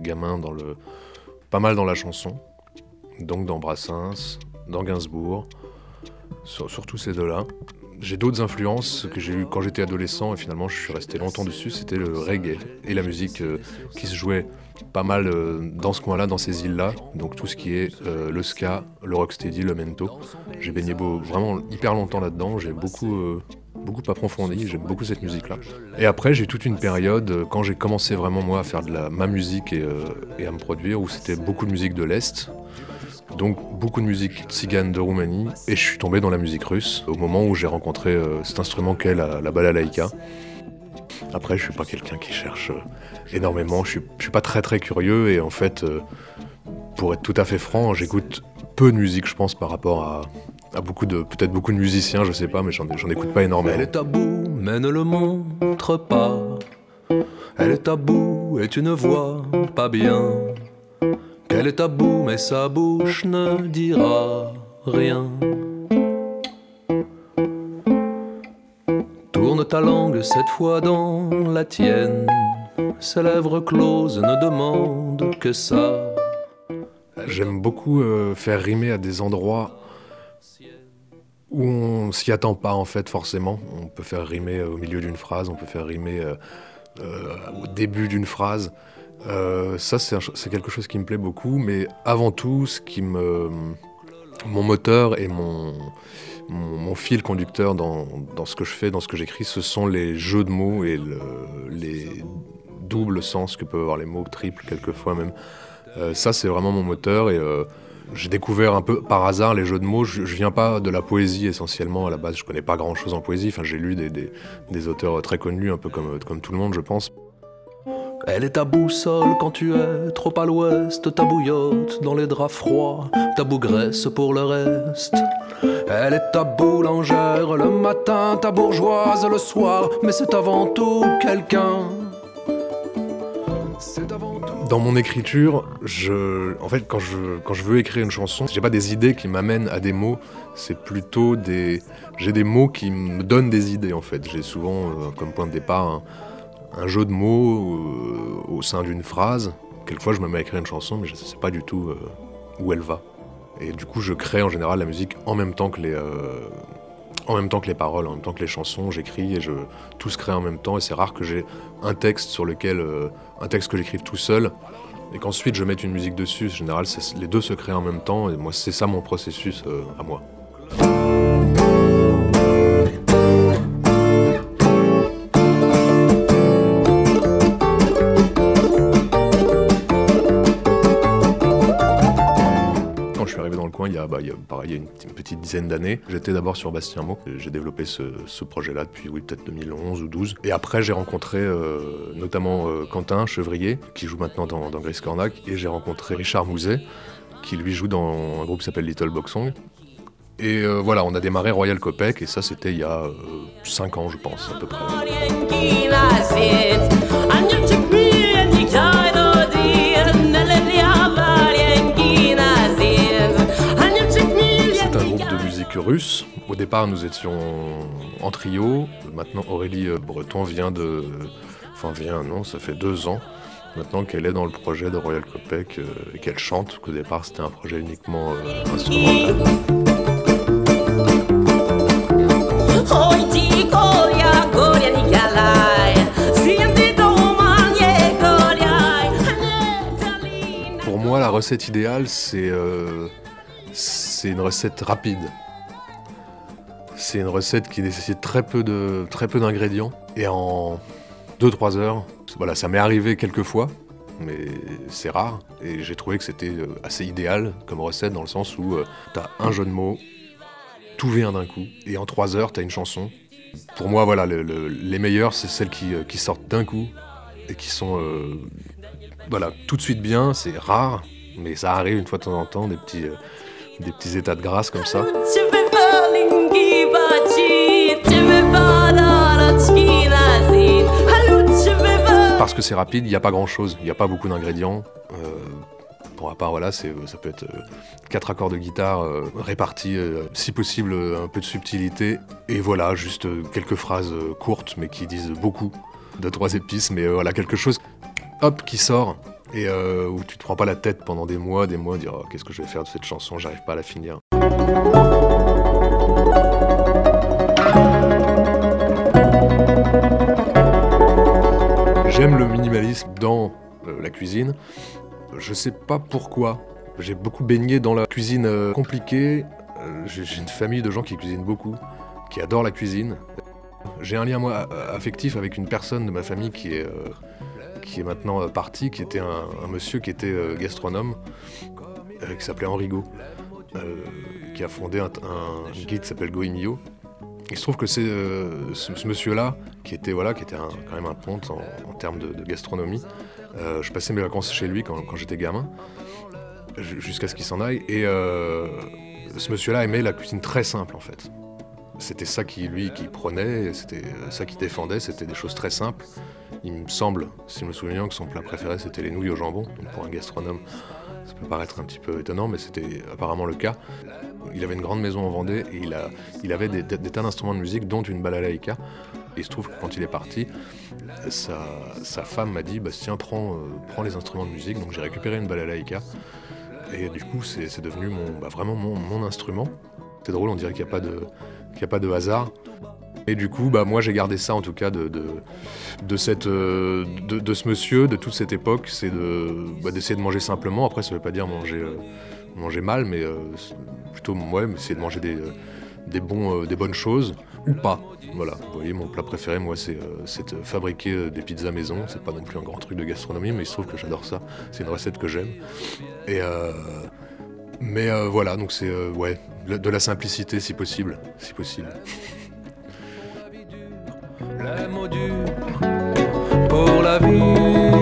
gamin dans le, pas mal dans la chanson, donc dans Brassens, dans Gainsbourg, surtout ces deux-là. J'ai d'autres influences que j'ai eues quand j'étais adolescent et finalement je suis resté longtemps dessus, c'était le reggae et la musique euh, qui se jouait pas mal euh, dans ce coin-là, dans ces îles-là. Donc tout ce qui est euh, le ska, le rocksteady, le mento. J'ai baigné beau, vraiment hyper longtemps là-dedans, j'ai beaucoup, beaucoup approfondi, j'aime beaucoup cette musique-là. Et après j'ai eu toute une période, quand j'ai commencé vraiment moi à faire de la, ma musique et, et à me produire, où c'était beaucoup de musique de l'Est, donc beaucoup de musique tzigane de Roumanie et je suis tombé dans la musique russe au moment où j'ai rencontré euh, cet instrument qu'est la, la balalaïka. Après, je suis pas quelqu'un qui cherche euh, énormément, je suis, suis pas très très curieux et en fait, euh, pour être tout à fait franc, j'écoute peu de musique, je pense, par rapport à, beaucoup de, peut-être beaucoup de musiciens, je sais pas, mais j'en, écoute pas énormément. Elle est tabou, mais ne le montre pas. Elle est tabou et tu ne vois pas bien. Elle est tabou, mais sa bouche ne dira rien. Tourne ta langue cette fois dans la tienne. Ses lèvres closes ne demandent que ça. J'aime beaucoup euh, faire rimer à des endroits où on s'y attend pas en fait forcément. On peut faire rimer au milieu d'une phrase, on peut faire rimer euh, euh, au début d'une phrase. Euh, ça, c'est quelque chose qui me plaît beaucoup, mais avant tout, ce qui me, mon moteur et mon, mon, fil conducteur dans, dans, ce que je fais, dans ce que j'écris, ce sont les jeux de mots et le, les doubles sens que peuvent avoir les mots, triples quelquefois même. Euh, ça, c'est vraiment mon moteur euh, j'ai découvert un peu par hasard les jeux de mots. Je, je, viens pas de la poésie essentiellement à la base. Je connais pas grand chose en poésie. Enfin, j'ai lu des, des, des, auteurs très connus, un peu comme, comme tout le monde, je pense. Elle est ta boussole quand tu es trop à l'ouest, ta bouillotte dans les draps froids, ta bougresse pour le reste. Elle est ta boulangère le matin, ta bourgeoise le soir, mais c'est avant tout quelqu'un. Dans mon écriture, je, en fait, quand je, quand je veux écrire une chanson, j'ai pas des idées qui m'amènent à des mots, c'est plutôt des, j'ai des mots qui me donnent des idées en fait. J'ai souvent euh, comme point de départ un jeu de mots euh, au sein d'une phrase. Quelquefois, je me mets à écrire une chanson, mais je ne sais pas du tout euh, où elle va. Et du coup, je crée en général la musique en même temps que les, en même temps que les paroles, en même temps que les chansons. J'écris et je tout se crée en même temps. Et c'est rare que j'ai un texte sur lequel, un texte que j'écrive tout seul, et qu'ensuite je mette une musique dessus. En général, les deux se créent en même temps. Et moi, c'est ça mon processus à moi. Il y a, bah, il y a, pareil, il y a une, petite dizaine d'années. J'étais d'abord sur Bastien Mo. J'ai développé ce, projet-là depuis, peut-être 2011 ou 12. Et après, j'ai rencontré euh, notamment euh, Quentin Chevrier, qui joue maintenant dans, dans Grace Cornac, et j'ai rencontré Richard Mouzet, qui lui joue dans un groupe qui s'appelle Little Box Song. Et euh, voilà, on a démarré Royal Copec, et ça, c'était il y a 5 ans, je pense, à peu près. Russe. Au départ, nous étions en trio. Maintenant, Aurélie euh, Breton vient de. Enfin, vient, non, ça fait deux ans maintenant qu'elle est dans le projet de Royal Copec euh, et qu'elle chante, qu'au départ c'était un projet uniquement euh, instrumental. Pour moi, la recette idéale, c'est c'est une recette rapide. C'est une recette qui nécessite très peu de très peu d'ingrédients et en 2-3 heures, voilà, ça m'est arrivé quelques fois, mais c'est rare et j'ai trouvé que c'était euh, assez idéal comme recette dans le sens où euh, t'as un jeu de mots, tout vient d'un coup et en 3 heures t'as une chanson. Pour moi, voilà, les meilleures, c'est celles qui, euh, qui sortent d'un coup et qui sont voilà, tout de suite bien, c'est rare, mais ça arrive une fois de temps en temps, des petits, des petits états de grâce comme ça. Parce que c'est rapide, il n'y a pas grand chose, il n'y a pas beaucoup d'ingrédients. Euh, bon, à part, voilà, ça peut être euh, quatre accords de guitare euh, répartis, si possible, un peu de subtilité. Et voilà, juste quelques phrases courtes, mais qui disent beaucoup. de trois épices, mais voilà, quelque chose, hop, qui sort. et euh, où tu te prends pas la tête pendant des mois, des mois, dire oh, qu'est-ce que je vais faire de cette chanson, j'arrive pas à la finir. Dans euh, la cuisine. Je sais pas pourquoi. J'ai beaucoup baigné dans la cuisine euh, compliquée. Euh, J'ai une famille de gens qui cuisinent beaucoup, qui adorent la cuisine. J'ai un lien moi affectif avec une personne de ma famille qui est, qui est maintenant partie, qui était un, monsieur qui était gastronome, qui s'appelait Henrigo, euh, qui a fondé un, guide qui s'appelle Goemio. Il se trouve que c'est euh, ce, monsieur-là, qui était, voilà, qui était quand même un ponte en, termes de, gastronomie. Euh, je passais mes vacances chez lui quand, j'étais gamin, ju- jusqu'à ce qu'il s'en aille. Et euh, ce monsieur-là aimait la cuisine très simple en fait. C'était ça qui lui qui prenait, c'était ça qui défendait, c'était des choses très simples. Il me semble, si je me souviens, que son plat préféré c'était les nouilles au jambon. Pour un gastronome, ça peut paraître un petit peu étonnant, mais c'était apparemment le cas. Il avait une grande maison en Vendée et il, avait des, tas d'instruments de musique, dont une balalaïka. Et il se trouve que quand il est parti, sa, femme m'a dit Bastien, prends, euh, prends les instruments de musique. Donc j'ai récupéré une balalaïka. Et du coup, c'est devenu mon, bah, vraiment mon, instrument. C'est drôle, on dirait qu'il n'y a, pas de- a pas de hasard. Et du coup, bah, moi j'ai gardé ça en tout cas de, euh, ce monsieur, de toute cette époque, c'est de, bah, d'essayer de manger simplement. Après, ça ne veut pas dire manger, euh, manger mal, mais euh, c'est plutôt ouais, essayer de manger des, euh, des, bons, euh, des bonnes choses ou pas. Voilà, vous voyez, mon plat préféré, moi, c'est c'est de fabriquer des pizzas maison. C'est pas non plus un grand truc de gastronomie, mais il se trouve que j'adore ça. C'est une recette que j'aime. Et mais voilà, donc c'est ouais, de la simplicité si possible, si possible. les mots durs pour la vie.